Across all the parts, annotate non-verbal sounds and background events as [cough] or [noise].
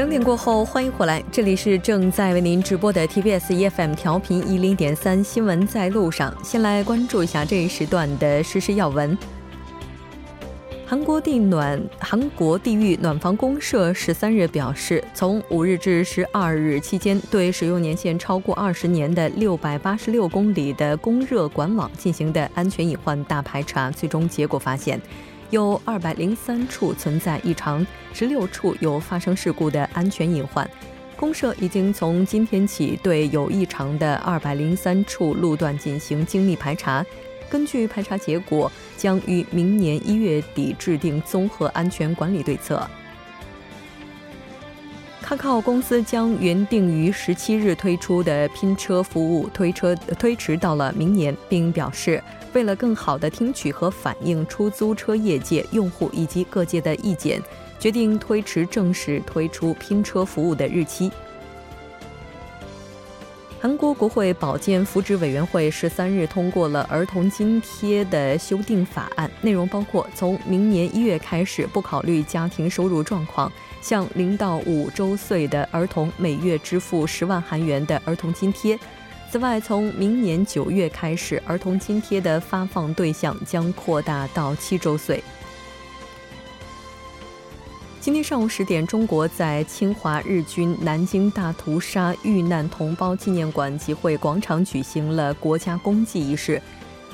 整点过后，欢迎回来，这里是正在为您直播的 TBS EFM 调频一零点三新闻在路上。先来关注一下这一时段的实时要闻。韩国地暖韩国地域暖房公社十三日表示，从五日至十二日期间，对使用年限超过二十年的六百八十六公里的供热管网进行的安全隐患大排查，最终结果发现，有二百零三处存在异常，十六处有发生事故的安全隐患。公社已经从今天起对有异常的二百零三处路段进行精密排查。根据排查结果，将于明年一月底制定综合安全管理对策。卡卡奥公司将原定于十七日推出的拼车服务推车推迟到了明年，并表示为了更好地听取和反映出租车业界用户以及各界的意见，决定推迟正式推出拼车服务的日期。韩国国会保健福祉委员会十三日通过了儿童津贴的修订法案，内容包括从明年一月开始不考虑家庭收入状况，向零到五周岁的儿童每月支付十万韩元的儿童津贴。此外，从明年九月开始，儿童津贴的发放对象将扩大到七周岁。今天上午十点，中国在侵华日军南京大屠杀遇难同胞纪念馆集会广场举行了国家公祭仪式。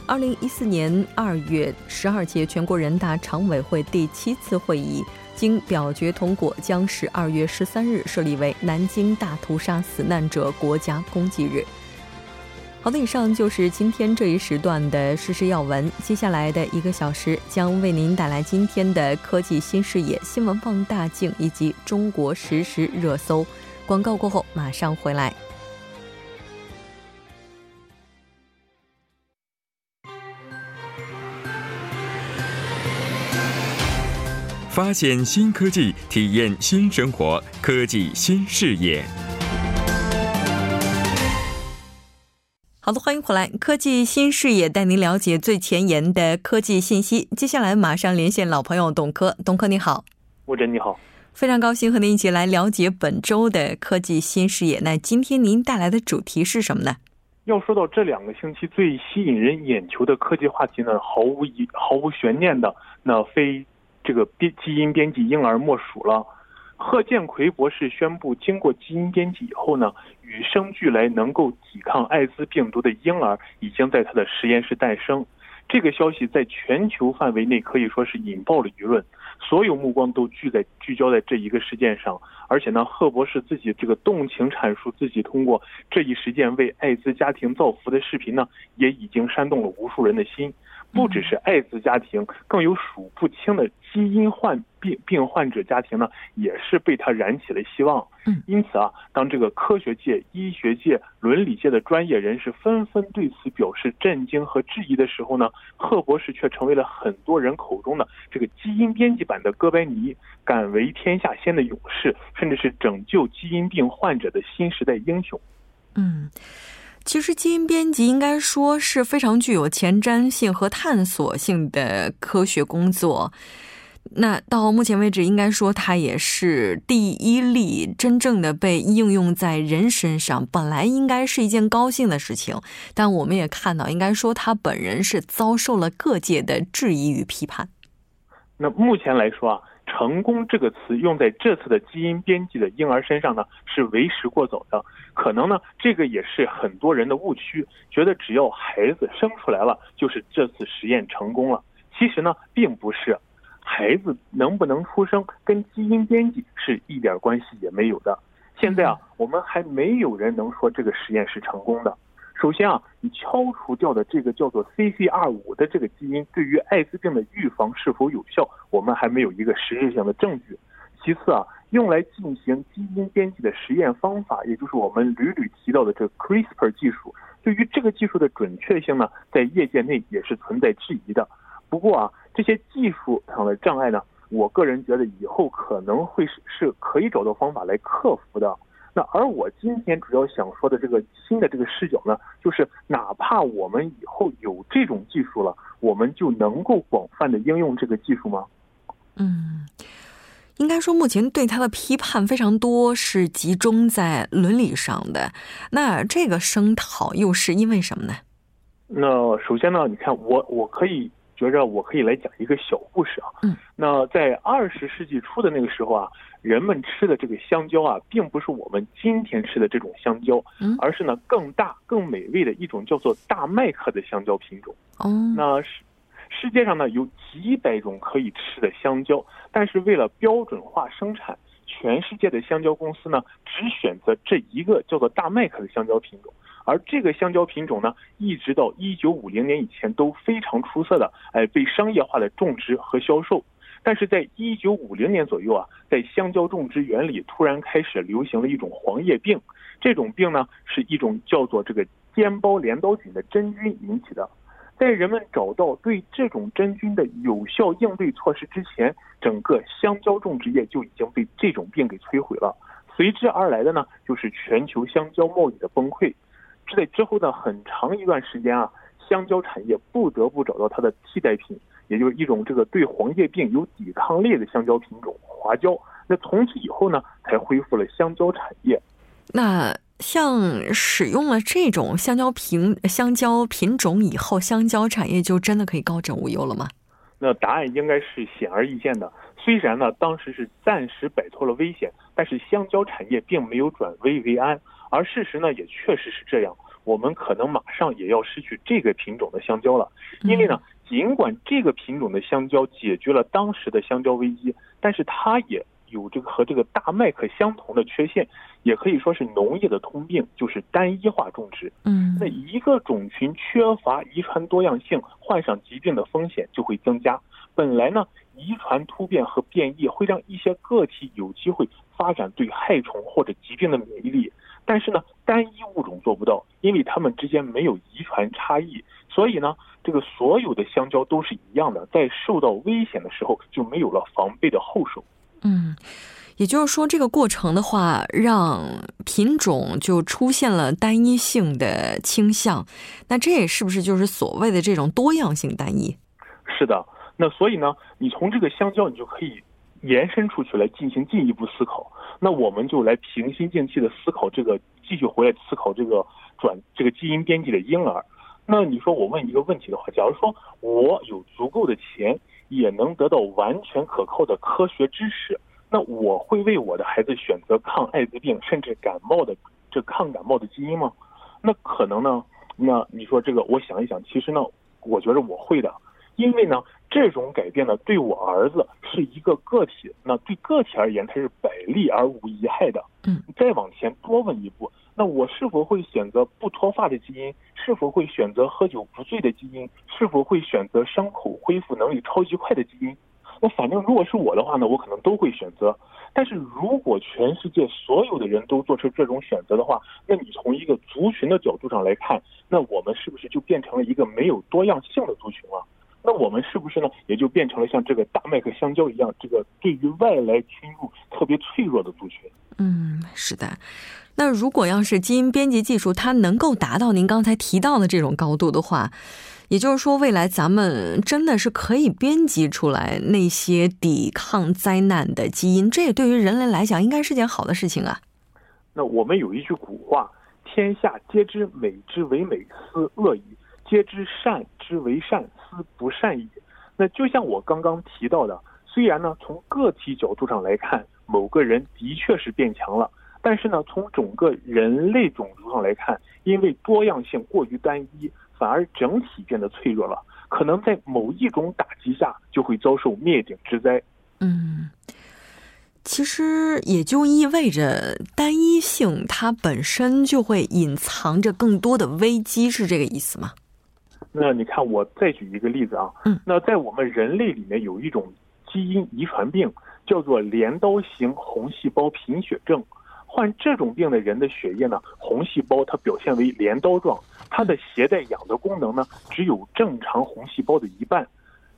二零一四年二月十二届全国人大常委会第七次会议经表决通过，将十二月十三日设立为南京大屠杀死难者国家公祭日。好的，以上就是今天这一时段的实时要闻。接下来的一个小时将为您带来今天的科技新视野、新闻放大镜以及中国实时热搜。广告过后马上回来。发现新科技，体验新生活，科技新视野。好的，欢迎回来！科技新视野带您了解最前沿的科技信息。接下来马上连线老朋友董科，董科你好，吴真你好，非常高兴和您一起来了解本周的科技新视野。那今天您带来的主题是什么呢？要说到这两个星期最吸引人眼球的科技话题呢，毫无疑毫无悬念的，那非这个编基因编辑婴儿莫属了。贺建奎博士宣布，经过基因编辑以后呢，与生俱来能够抵抗艾滋病毒的婴儿已经在他的实验室诞生。这个消息在全球范围内可以说是引爆了舆论，所有目光都聚在聚焦在这一个事件上。而且呢，贺博士自己这个动情阐述自己通过这一事件为艾滋家庭造福的视频呢，也已经煽动了无数人的心。不只是艾滋家庭，更有数不清的基因患病病患者家庭呢，也是被他燃起了希望。嗯，因此啊，当这个科学界、医学界、伦理界的专业人士纷纷对此表示震惊和质疑的时候呢，贺博士却成为了很多人口中的这个基因编辑版的哥白尼，敢为天下先的勇士，甚至是拯救基因病患者的新时代英雄。嗯。其实，基因编辑应该说是非常具有前瞻性和探索性的科学工作。那到目前为止，应该说它也是第一例真正的被应用在人身上。本来应该是一件高兴的事情，但我们也看到，应该说他本人是遭受了各界的质疑与批判。那目前来说啊。成功这个词用在这次的基因编辑的婴儿身上呢，是为时过早的。可能呢，这个也是很多人的误区，觉得只要孩子生出来了，就是这次实验成功了。其实呢，并不是，孩子能不能出生跟基因编辑是一点关系也没有的。现在啊，我们还没有人能说这个实验是成功的。首先啊，你敲除掉的这个叫做 CCR5 的这个基因，对于艾滋病的预防是否有效，我们还没有一个实质性的证据。其次啊，用来进行基因编辑的实验方法，也就是我们屡屡提到的这个 CRISPR 技术，对于这个技术的准确性呢，在业界内也是存在质疑的。不过啊，这些技术上的障碍呢，我个人觉得以后可能会是是可以找到方法来克服的。那而我今天主要想说的这个新的这个视角呢，就是哪怕我们以后有这种技术了，我们就能够广泛的应用这个技术吗？嗯，应该说，目前对他的批判非常多，是集中在伦理上的。那这个声讨又是因为什么呢？那首先呢，你看我我可以觉着我可以来讲一个小故事啊。嗯。那在二十世纪初的那个时候啊，人们吃的这个香蕉啊，并不是我们今天吃的这种香蕉，嗯，而是呢更大、更美味的一种叫做大麦克的香蕉品种。哦。那世世界上呢有几百种可以吃的香蕉。但是为了标准化生产，全世界的香蕉公司呢，只选择这一个叫做大麦克的香蕉品种。而这个香蕉品种呢，一直到一九五零年以前都非常出色的，哎，被商业化的种植和销售。但是在一九五零年左右啊，在香蕉种植园里突然开始流行了一种黄叶病，这种病呢，是一种叫做这个尖孢镰刀菌的真菌引起的。在人们找到对这种真菌的有效应对措施之前，整个香蕉种植业就已经被这种病给摧毁了。随之而来的呢，就是全球香蕉贸易的崩溃。这在之后的很长一段时间啊，香蕉产业不得不找到它的替代品，也就是一种这个对黄叶病有抵抗力的香蕉品种——华蕉。那从此以后呢，才恢复了香蕉产业。那。像使用了这种香蕉品香蕉品种以后，香蕉产业就真的可以高枕无忧了吗？那答案应该是显而易见的。虽然呢，当时是暂时摆脱了危险，但是香蕉产业并没有转危为安。而事实呢，也确实是这样。我们可能马上也要失去这个品种的香蕉了。因为呢，尽管这个品种的香蕉解决了当时的香蕉危机，但是它也。有这个和这个大麦克相同的缺陷，也可以说是农业的通病，就是单一化种植。嗯，那一个种群缺乏遗传多样性，患上疾病的风险就会增加。本来呢，遗传突变和变异会让一些个体有机会发展对害虫或者疾病的免疫力，但是呢，单一物种做不到，因为它们之间没有遗传差异。所以呢，这个所有的香蕉都是一样的，在受到危险的时候就没有了防备的后手。嗯，也就是说，这个过程的话，让品种就出现了单一性的倾向。那这也是不是就是所谓的这种多样性单一？是的。那所以呢，你从这个香蕉，你就可以延伸出去来进行进一步思考。那我们就来平心静气的思考这个，继续回来思考这个转这个基因编辑的婴儿。那你说我问一个问题的话，假如说我有足够的钱。也能得到完全可靠的科学知识，那我会为我的孩子选择抗艾滋病甚至感冒的这抗感冒的基因吗？那可能呢？那你说这个，我想一想，其实呢，我觉得我会的，因为呢，这种改变呢，对我儿子是一个个体，那对个体而言，它是百利而无一害的。嗯，再往前多问一步。那我是否会选择不脱发的基因？是否会选择喝酒不醉的基因？是否会选择伤口恢复能力超级快的基因？那反正如果是我的话呢，我可能都会选择。但是如果全世界所有的人都做出这种选择的话，那你从一个族群的角度上来看，那我们是不是就变成了一个没有多样性的族群了？那我们是不是呢，也就变成了像这个大麦和香蕉一样，这个对于外来侵入特别脆弱的族群？嗯，是的。那如果要是基因编辑技术它能够达到您刚才提到的这种高度的话，也就是说，未来咱们真的是可以编辑出来那些抵抗灾难的基因，这也对于人类来讲应该是件好的事情啊。那我们有一句古话：“天下皆知美之为美，斯恶已；皆知善之为善，斯不善已。”那就像我刚刚提到的，虽然呢，从个体角度上来看，某个人的确是变强了。但是呢，从整个人类种族上来看，因为多样性过于单一，反而整体变得脆弱了。可能在某一种打击下，就会遭受灭顶之灾。嗯，其实也就意味着单一性它本身就会隐藏着更多的危机，是这个意思吗？那你看，我再举一个例子啊。嗯。那在我们人类里面有一种基因遗传病，叫做镰刀型红细胞贫血症。患这种病的人的血液呢，红细胞它表现为镰刀状，它的携带氧的功能呢，只有正常红细胞的一半。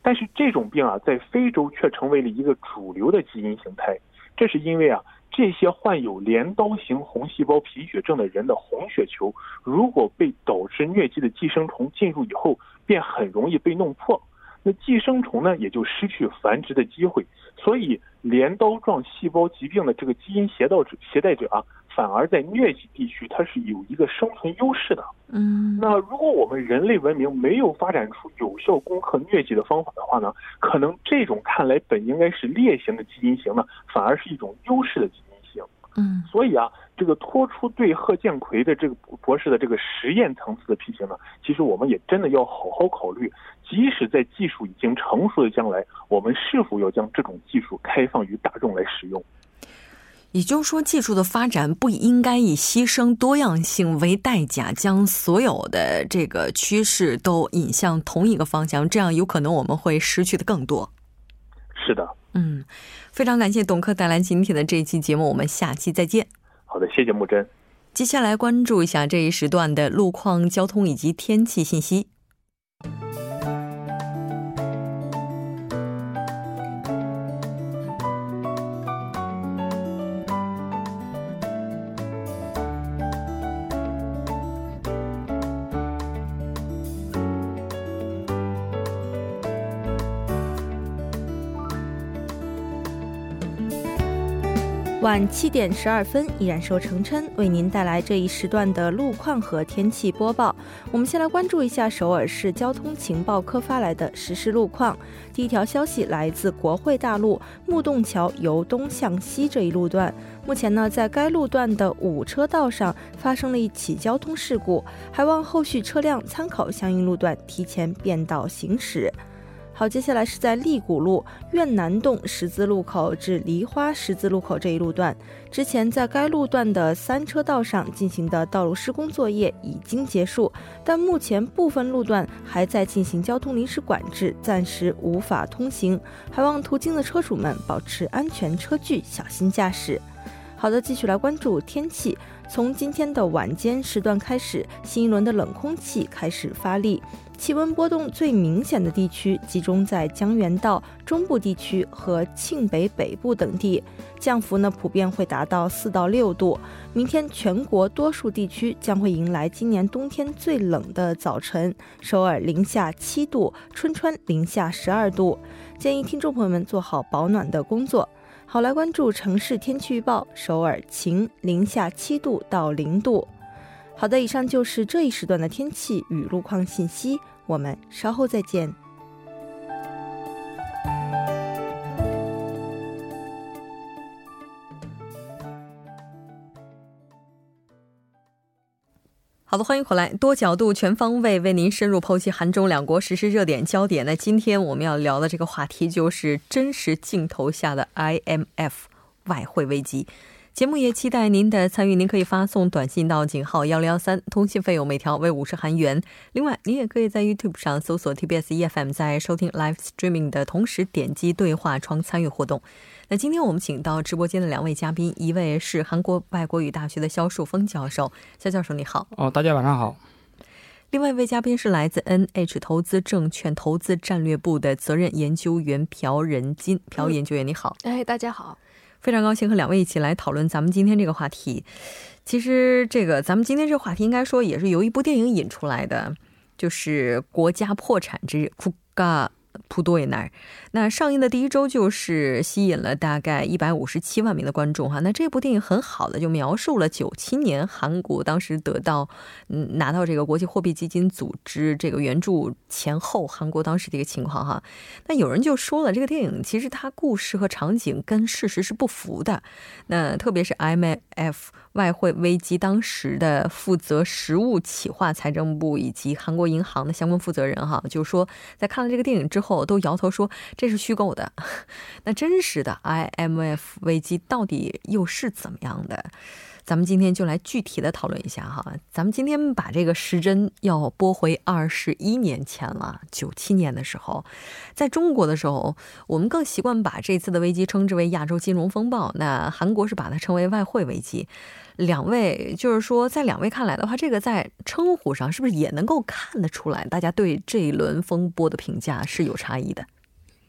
但是这种病啊，在非洲却成为了一个主流的基因形态。这是因为啊，这些患有镰刀型红细胞贫血症的人的红血球，如果被导致疟疾的寄生虫进入以后，便很容易被弄破。那寄生虫呢也就失去繁殖的机会。所以镰刀状细胞疾病的这个基因携带者携带者啊，反而在疟疾地区它是有一个生存优势的。嗯，那如果我们人类文明没有发展出有效攻克疟疾的方法的话呢，可能这种看来本应该是劣型的基因型呢，反而是一种优势的基因型。嗯，所以啊，这个脱出对贺建奎的这个博士的这个实验层次的批评呢，其实我们也真的要好好考虑。即使在技术已经成熟的将来，我们是否要将这种技术开放于大众来使用？也就是说，技术的发展不应该以牺牲多样性为代价，将所有的这个趋势都引向同一个方向，这样有可能我们会失去的更多。是的，嗯，非常感谢董克带来今天的这一期节目，我们下期再见。好的，谢谢木真。接下来关注一下这一时段的路况、交通以及天气信息。晚七点十二分，依然由程琛为您带来这一时段的路况和天气播报。我们先来关注一下首尔市交通情报科发来的实时路况。第一条消息来自国会大路木洞桥由东向西这一路段，目前呢，在该路段的五车道上发生了一起交通事故，还望后续车辆参考相应路段提前变道行驶。好，接下来是在利谷路院南洞十字路口至梨花十字路口这一路段，之前在该路段的三车道上进行的道路施工作业已经结束，但目前部分路段还在进行交通临时管制，暂时无法通行，还望途经的车主们保持安全车距，小心驾驶。好的，继续来关注天气。从今天的晚间时段开始，新一轮的冷空气开始发力，气温波动最明显的地区集中在江原道中部地区和庆北北部等地，降幅呢普遍会达到四到六度。明天全国多数地区将会迎来今年冬天最冷的早晨，首尔零下七度，春川零下十二度，建议听众朋友们做好保暖的工作。好，来关注城市天气预报。首尔晴，零下七度到零度。好的，以上就是这一时段的天气与路况信息。我们稍后再见。欢迎回来，多角度、全方位为您深入剖析韩中两国实时热点焦点。那今天我们要聊的这个话题就是真实镜头下的 IMF 外汇危机。节目也期待您的参与，您可以发送短信到井号幺零幺三，通信费用每条为五十韩元。另外，您也可以在 YouTube 上搜索 TBS EFM，在收听 Live Streaming 的同时点击对话窗参与活动。那今天我们请到直播间的两位嘉宾，一位是韩国外国语大学的肖树峰教授，肖教授你好。哦，大家晚上好。另外一位嘉宾是来自 NH 投资证券投资战略部的责任研究员朴仁金，朴研究员你好。哎，大家好，非常高兴和两位一起来讨论咱们今天这个话题。其实这个咱们今天这个话题应该说也是由一部电影引出来的，就是《国家破产之日》库嘎。普多伊那，那上映的第一周就是吸引了大概一百五十七万名的观众哈。那这部电影很好的就描述了九七年韩国当时得到嗯拿到这个国际货币基金组织这个援助前后韩国当时的一个情况哈。那有人就说了，这个电影其实它故事和场景跟事实是不符的。那特别是 IMF。外汇危机当时的负责实物企划财政部以及韩国银行的相关负责人哈，就说在看了这个电影之后都摇头说这是虚构的。[laughs] 那真实的 IMF 危机到底又是怎么样的？咱们今天就来具体的讨论一下哈。咱们今天把这个时针要拨回二十一年前了，九七年的时候，在中国的时候，我们更习惯把这次的危机称之为亚洲金融风暴，那韩国是把它称为外汇危机。两位就是说，在两位看来的话，这个在称呼上是不是也能够看得出来，大家对这一轮风波的评价是有差异的？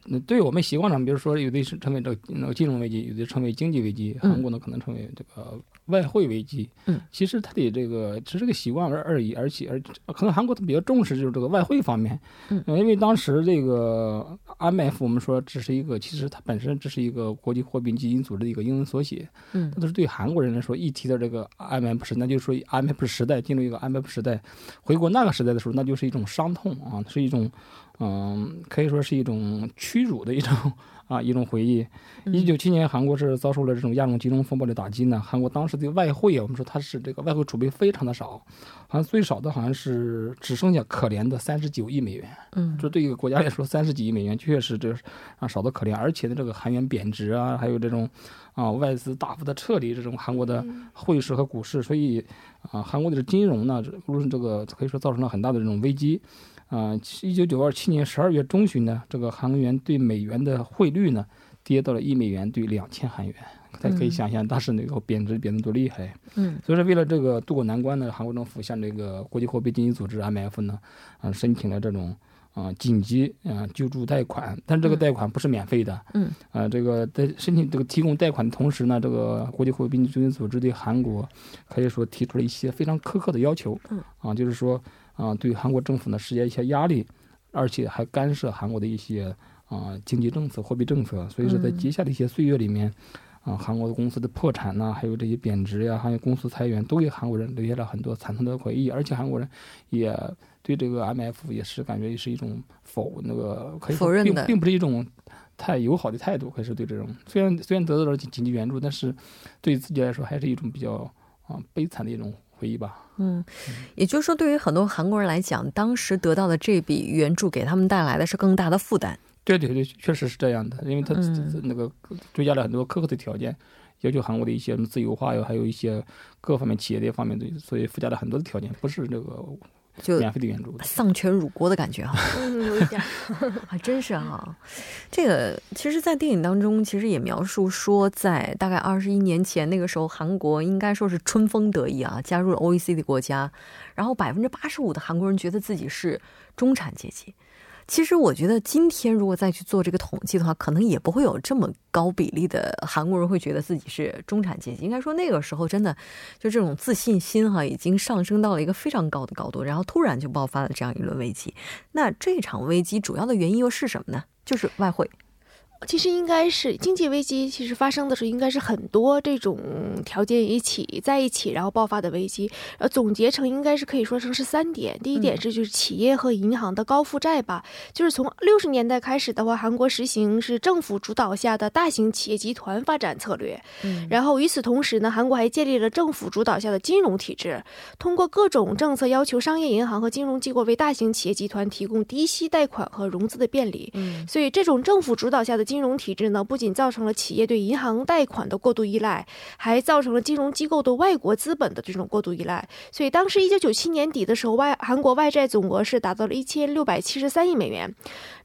那对我们习惯上，比如说有的是称为这个那个金融危机，有的称为经济危机，韩国呢可能称为这个外汇危机。嗯，其实它的这个只是个习惯而而已，而且而可能韩国它比较重视就是这个外汇方面。嗯，因为当时这个 IMF 我们说只是一个，其实它本身这是一个国际货币基金组织的一个英文缩写。嗯，都是对韩国人来说，一提到这个 IMF 时，那就是说 IMF 时代进入一个 IMF 时代，回国那个时代的时候，那就是一种伤痛啊，是一种。嗯，可以说是一种屈辱的一种 [laughs] 啊一种回忆。一九七年，韩国是遭受了这种亚种金融风暴的打击呢。韩国当时的外汇啊，我们说它是这个外汇储备非常的少，好像最少的好像是只剩下可怜的三十九亿美元。嗯，这对一个国家来说，三十几亿美元确实这啊少的可怜。而且呢，这个韩元贬值啊，还有这种啊外资大幅的撤离这种韩国的汇市和股市，所以啊韩国的金融呢，无论这个可以说造成了很大的这种危机。啊，一九九二七年十二月中旬呢，这个韩元对美元的汇率呢，跌到了一美元兑两千韩元。大家可以想象当时那个贬值贬得多厉害。嗯，所以说为了这个渡过难关呢，韩国政府向这个国际货币基金组织 IMF 呢，啊，申请了这种啊紧急啊救助贷款。但这个贷款不是免费的。嗯，啊，这个在申请这个提供贷款的同时呢，这个国际货币基金组织对韩国可以说提出了一些非常苛刻的要求。嗯，啊，就是说。啊，对韩国政府呢施加一些压力，而且还干涉韩国的一些啊经济政策、货币政策。所以说，在接下来一些岁月里面，啊，韩国的公司的破产呐，还有这些贬值呀，还有公司裁员，都给韩国人留下了很多惨痛的回忆。而且韩国人也对这个 M F 也是感觉是一种否那个可以否认的，并不是一种太友好的态度。可是对这种虽然虽然得到了紧急援助，但是对自己来说还是一种比较啊悲惨的一种。回忆吧，嗯，也就是说，对于很多韩国人来讲，当时得到的这笔援助给他们带来的是更大的负担。对对对，确实是这样的，因为他那个追加了很多苛刻的条件，要求韩国的一些自由化呀，还有一些各方面企业的方面的，所以附加了很多的条件，不是那个。就免费的援助，丧权辱国的感觉哈，[laughs] 嗯，有一点，还 [laughs] 真是哈。这个其实，在电影当中，其实也描述说，在大概二十一年前，那个时候，韩国应该说是春风得意啊，加入了 OECD 国家，然后百分之八十五的韩国人觉得自己是中产阶级。其实我觉得，今天如果再去做这个统计的话，可能也不会有这么高比例的韩国人会觉得自己是中产阶级。应该说，那个时候真的就这种自信心哈，已经上升到了一个非常高的高度，然后突然就爆发了这样一轮危机。那这场危机主要的原因又是什么呢？就是外汇。其实应该是经济危机，其实发生的时候应该是很多这种条件一起在一起，然后爆发的危机。呃，总结成应该是可以说成是三点。第一点是就是企业和银行的高负债吧，就是从六十年代开始的话，韩国实行是政府主导下的大型企业集团发展策略。嗯，然后与此同时呢，韩国还建立了政府主导下的金融体制，通过各种政策要求商业银行和金融机构为大型企业集团提供低息贷款和融资的便利。嗯，所以这种政府主导下的。金融体制呢，不仅造成了企业对银行贷款的过度依赖，还造成了金融机构对外国资本的这种过度依赖。所以，当时一九九七年底的时候，外韩国外债总额是达到了一千六百七十三亿美元。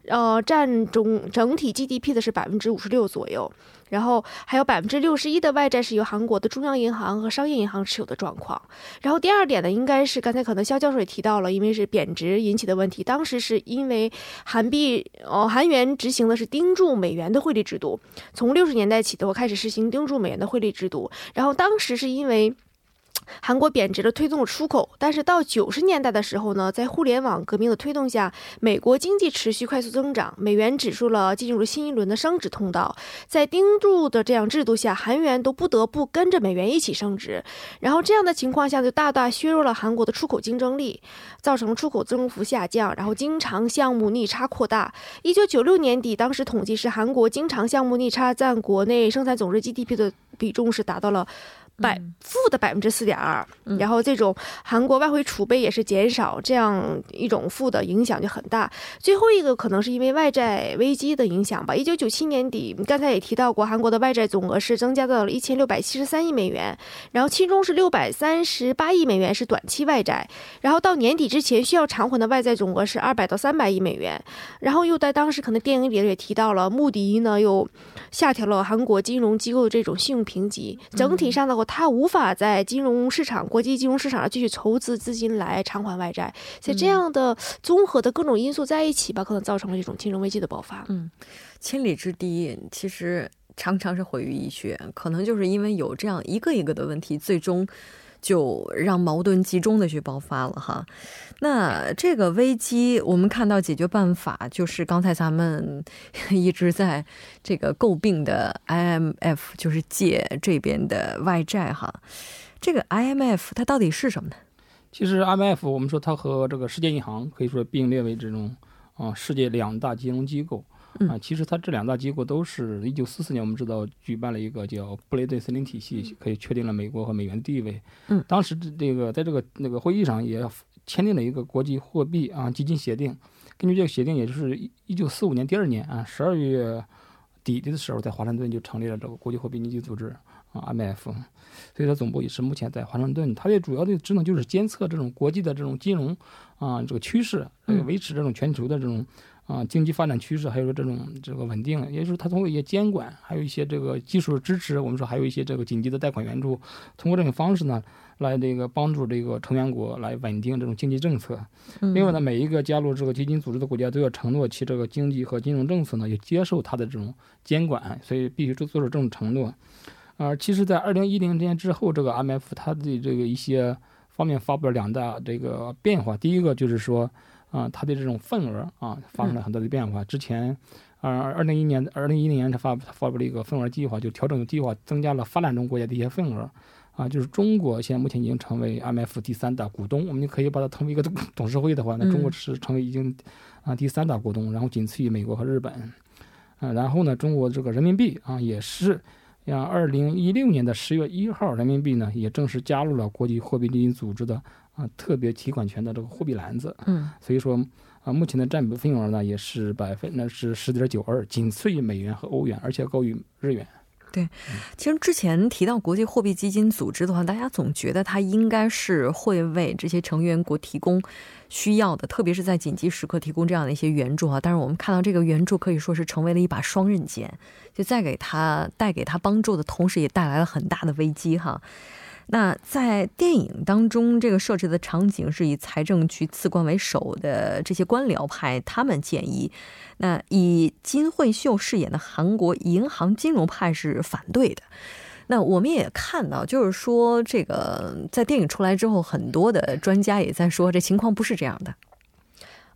呃，占总整体 GDP 的是百分之五十六左右，然后还有百分之六十一的外债是由韩国的中央银行和商业银行持有的状况。然后第二点呢，应该是刚才可能肖教授也提到了，因为是贬值引起的问题。当时是因为韩币哦韩元执行的是盯住美元的汇率制度，从六十年代起的我开始实行盯住美元的汇率制度，然后当时是因为。韩国贬值了，推动了出口。但是到九十年代的时候呢，在互联网革命的推动下，美国经济持续快速增长，美元指数了进入了新一轮的升值通道。在盯住的这样制度下，韩元都不得不跟着美元一起升值。然后这样的情况下，就大大削弱了韩国的出口竞争力，造成出口增幅下降，然后经常项目逆差扩大。一九九六年底，当时统计是韩国经常项目逆差占国内生产总值 GDP 的比重是达到了。百负的百分之四点二，然后这种韩国外汇储备也是减少，这样一种负的影响就很大。最后一个可能是因为外债危机的影响吧。一九九七年底，刚才也提到过，韩国的外债总额是增加到了一千六百七十三亿美元，然后其中是六百三十八亿美元是短期外债，然后到年底之前需要偿还的外债总额是二百到三百亿美元。然后又在当时可能电影里也提到了，穆迪呢又下调了韩国金融机构的这种信用评级，整体上的话。他无法在金融市场、国际金融市场上继续筹资资金来偿还外债。所以这样的综合的各种因素在一起吧，可能造成了这种金融危机的爆发。嗯，千里之堤其实常常是毁于蚁穴，可能就是因为有这样一个一个的问题，最终。就让矛盾集中的去爆发了哈，那这个危机我们看到解决办法就是刚才咱们一直在这个诟病的 IMF，就是借这边的外债哈。这个 IMF 它到底是什么呢？其实 IMF 我们说它和这个世界银行可以说并列为这种啊世界两大金融机构。啊，其实它这两大机构都是一九四四年，我们知道举办了一个叫布雷顿森林体系，可以确定了美国和美元的地位。嗯，当时这个在这个那个会议上也签订了一个国际货币啊基金协定。根据这个协定，也就是一九四五年第二年啊十二月底的时候，在华盛顿就成立了这个国际货币基金组织啊 IMF。所以它总部也是目前在华盛顿。它的主要的职能就是监测这种国际的这种金融啊这个趋势，维持这种全球的这种。啊，经济发展趋势，还有这种这个稳定，也就是它通过一些监管，还有一些这个技术支持，我们说还有一些这个紧急的贷款援助，通过这种方式呢，来这个帮助这个成员国来稳定这种经济政策。另外呢，每一个加入这个基金组织的国家都要承诺其这个经济和金融政策呢，也接受它的这种监管，所以必须做做出这种承诺。啊，其实，在二零一零年之后，这个 IMF 它的这个一些方面发布了两大这个变化，第一个就是说。啊，它的这种份额啊，发生了很大的变化。之前，呃，二零一年，二零一零年，它发发布了一个份额计划，就调整计划，增加了发展中国家的一些份额。啊，就是中国现在目前已经成为 IMF 第三大股东，我们就可以把它称为一个 [laughs] 董事会的话，那中国是成为已经啊第三大股东，然后仅次于美国和日本。啊，然后呢，中国这个人民币啊，也是像二零一六年的十月一号，人民币呢也正式加入了国际货币基金组织的。啊，特别提款权的这个货币篮子，嗯，所以说啊，目前的占比份额呢也是百分，那是十点九二，仅次于美元和欧元，而且高于日元。对，其实之前提到国际货币基金组织的话，大家总觉得它应该是会为这些成员国提供需要的，特别是在紧急时刻提供这样的一些援助啊。但是我们看到这个援助可以说是成为了一把双刃剑，就在给他带给他帮助的同时，也带来了很大的危机哈。那在电影当中，这个设置的场景是以财政局次官为首的这些官僚派，他们建议，那以金惠秀饰演的韩国银行金融派是反对的。那我们也看到，就是说这个在电影出来之后，很多的专家也在说，这情况不是这样的。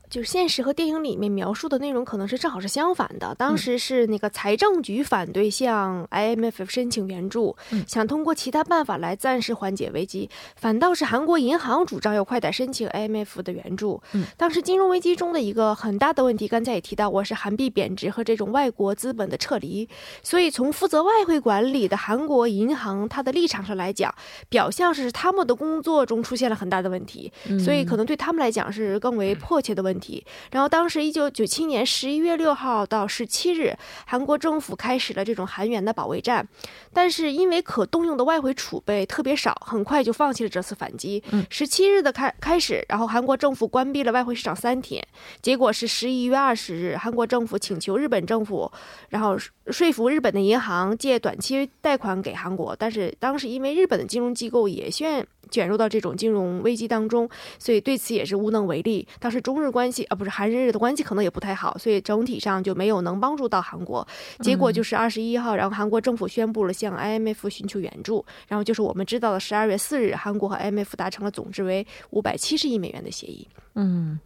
就是现实和电影里面描述的内容可能是正好是相反的。当时是那个财政局反对向 IMF 申请援助，想通过其他办法来暂时缓解危机。反倒是韩国银行主张要快点申请 IMF 的援助。当时金融危机中的一个很大的问题，刚才也提到，我是韩币贬值和这种外国资本的撤离。所以从负责外汇管理的韩国银行，它的立场上来讲，表象是他们的工作中出现了很大的问题，所以可能对他们来讲是更为迫切的问题。题，然后当时一九九七年十一月六号到十七日，韩国政府开始了这种韩元的保卫战，但是因为可动用的外汇储备特别少，很快就放弃了这次反击。十七日的开开始，然后韩国政府关闭了外汇市场三天，结果是十一月二十日，韩国政府请求日本政府，然后说服日本的银行借短期贷款给韩国，但是当时因为日本的金融机构也陷卷入到这种金融危机当中，所以对此也是无能为力。当时中日关系啊，不是韩日的关系可能也不太好，所以整体上就没有能帮助到韩国。结果就是二十一号，然后韩国政府宣布了向 IMF 寻求援助，然后就是我们知道的十二月四日，韩国和 IMF 达成了总值为五百七十亿美元的协议。嗯，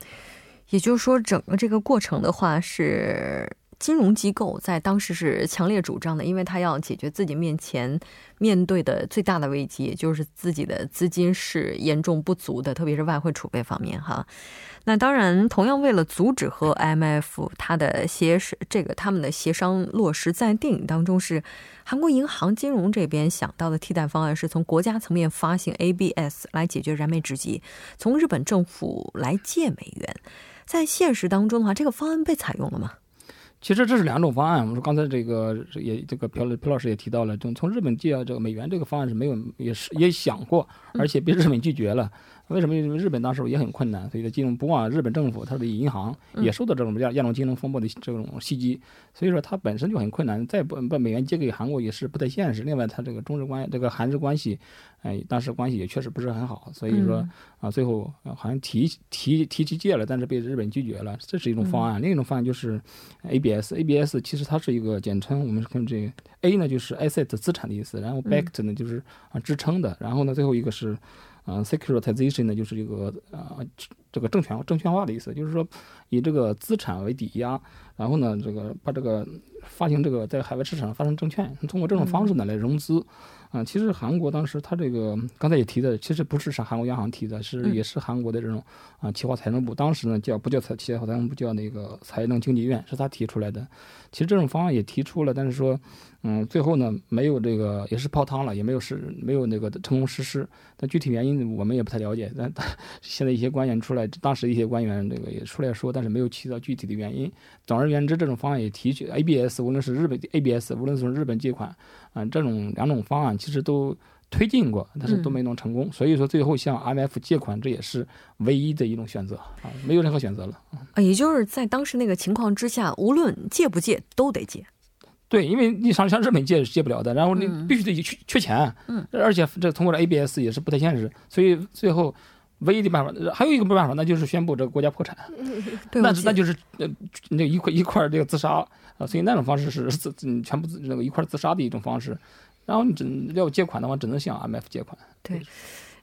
也就是说，整个这个过程的话是。金融机构在当时是强烈主张的，因为他要解决自己面前面对的最大的危机，也就是自己的资金是严重不足的，特别是外汇储备方面哈。那当然，同样为了阻止和 IMF 它的协是这个他们的协商落实，在电影当中是韩国银行金融这边想到的替代方案是从国家层面发行 ABS 来解决燃眉之急，从日本政府来借美元。在现实当中的话，这个方案被采用了吗？其实这是两种方案。我们说刚才这个也这个朴朴老师也提到了，从从日本借这个美元这个方案是没有，也是也想过，而且被日本拒绝了。为什么？因为日本当时也很困难，所以金融不光日本政府，它的银行也受到这种亚亚种金融风暴的这种袭击，所以说它本身就很困难，再不把美元借给韩国也是不太现实。另外，它这个中日关这个韩日关系，哎，当时关系也确实不是很好，所以说啊，最后好像提提提起借了，但是被日本拒绝了，这是一种方案。另一种方案就是 ABS，ABS 其实它是一个简称，我们看这个 A 呢就是 asset 资产的意思，然后 backed 呢就是啊支撑的，然后呢最后一个是。啊，securitization 呢，就是一个啊，这个证券证券化的意思，就是说以这个资产为抵押，然后呢，这个把这个发行这个在海外市场上发行证券，通过这种方式呢来融资。啊，其实韩国当时他这个刚才也提的，其实不是上韩国央行提的，是也是韩国的这种啊，企划财政部当时呢叫不叫财企划财政部叫那个财政经济院，是他提出来的。其实这种方案也提出了，但是说。嗯，最后呢，没有这个也是泡汤了，也没有实没有那个成功实施。但具体原因我们也不太了解。但 [laughs] 现在一些官员出来，当时一些官员这个也出来说，但是没有提到具体的原因。总而言之，这种方案也提取 ABS，无论是日本 ABS，无论是从日本借款啊，这种两种方案其实都推进过，但是都没能成功。所以说，最后向 IMF 借款，这也是唯一的一种选择啊，没有任何选择了。啊，也就是在当时那个情况之下，无论借不借，都得借。对，因为你像像日本借是借不了的，然后你必须得缺缺钱，嗯，而且这通过了 ABS 也是不太现实，所以最后唯一的办法还有一个办法，那就是宣布这个国家破产，那那就是呃那一块一块这个自杀啊，所以那种方式是自全部自那个一块自杀的一种方式，然后你只要借款的话，只能向 IMF 借款。对，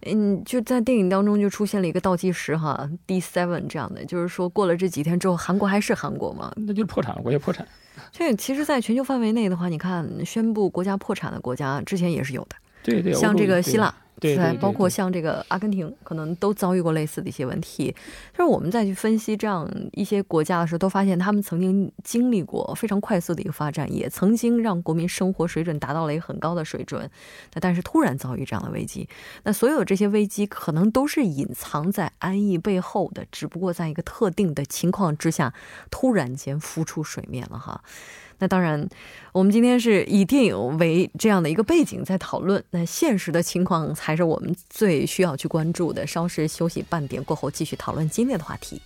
嗯，就在电影当中就出现了一个倒计时哈，D seven 这样的，就是说过了这几天之后，韩国还是韩国吗？那就是破产了，国家破产。所以其实，在全球范围内的话，你看，宣布国家破产的国家之前也是有的，对对，像这个希腊。对，包括像这个阿根廷，可能都遭遇过类似的一些问题。就是我们再去分析这样一些国家的时候，都发现他们曾经经历过非常快速的一个发展，也曾经让国民生活水准达到了一个很高的水准。那但是突然遭遇这样的危机，那所有这些危机可能都是隐藏在安逸背后的，只不过在一个特定的情况之下，突然间浮出水面了哈。那当然，我们今天是以电影为这样的一个背景在讨论。那现实的情况才是我们最需要去关注的。稍事休息半点过后，继续讨论今天的话题。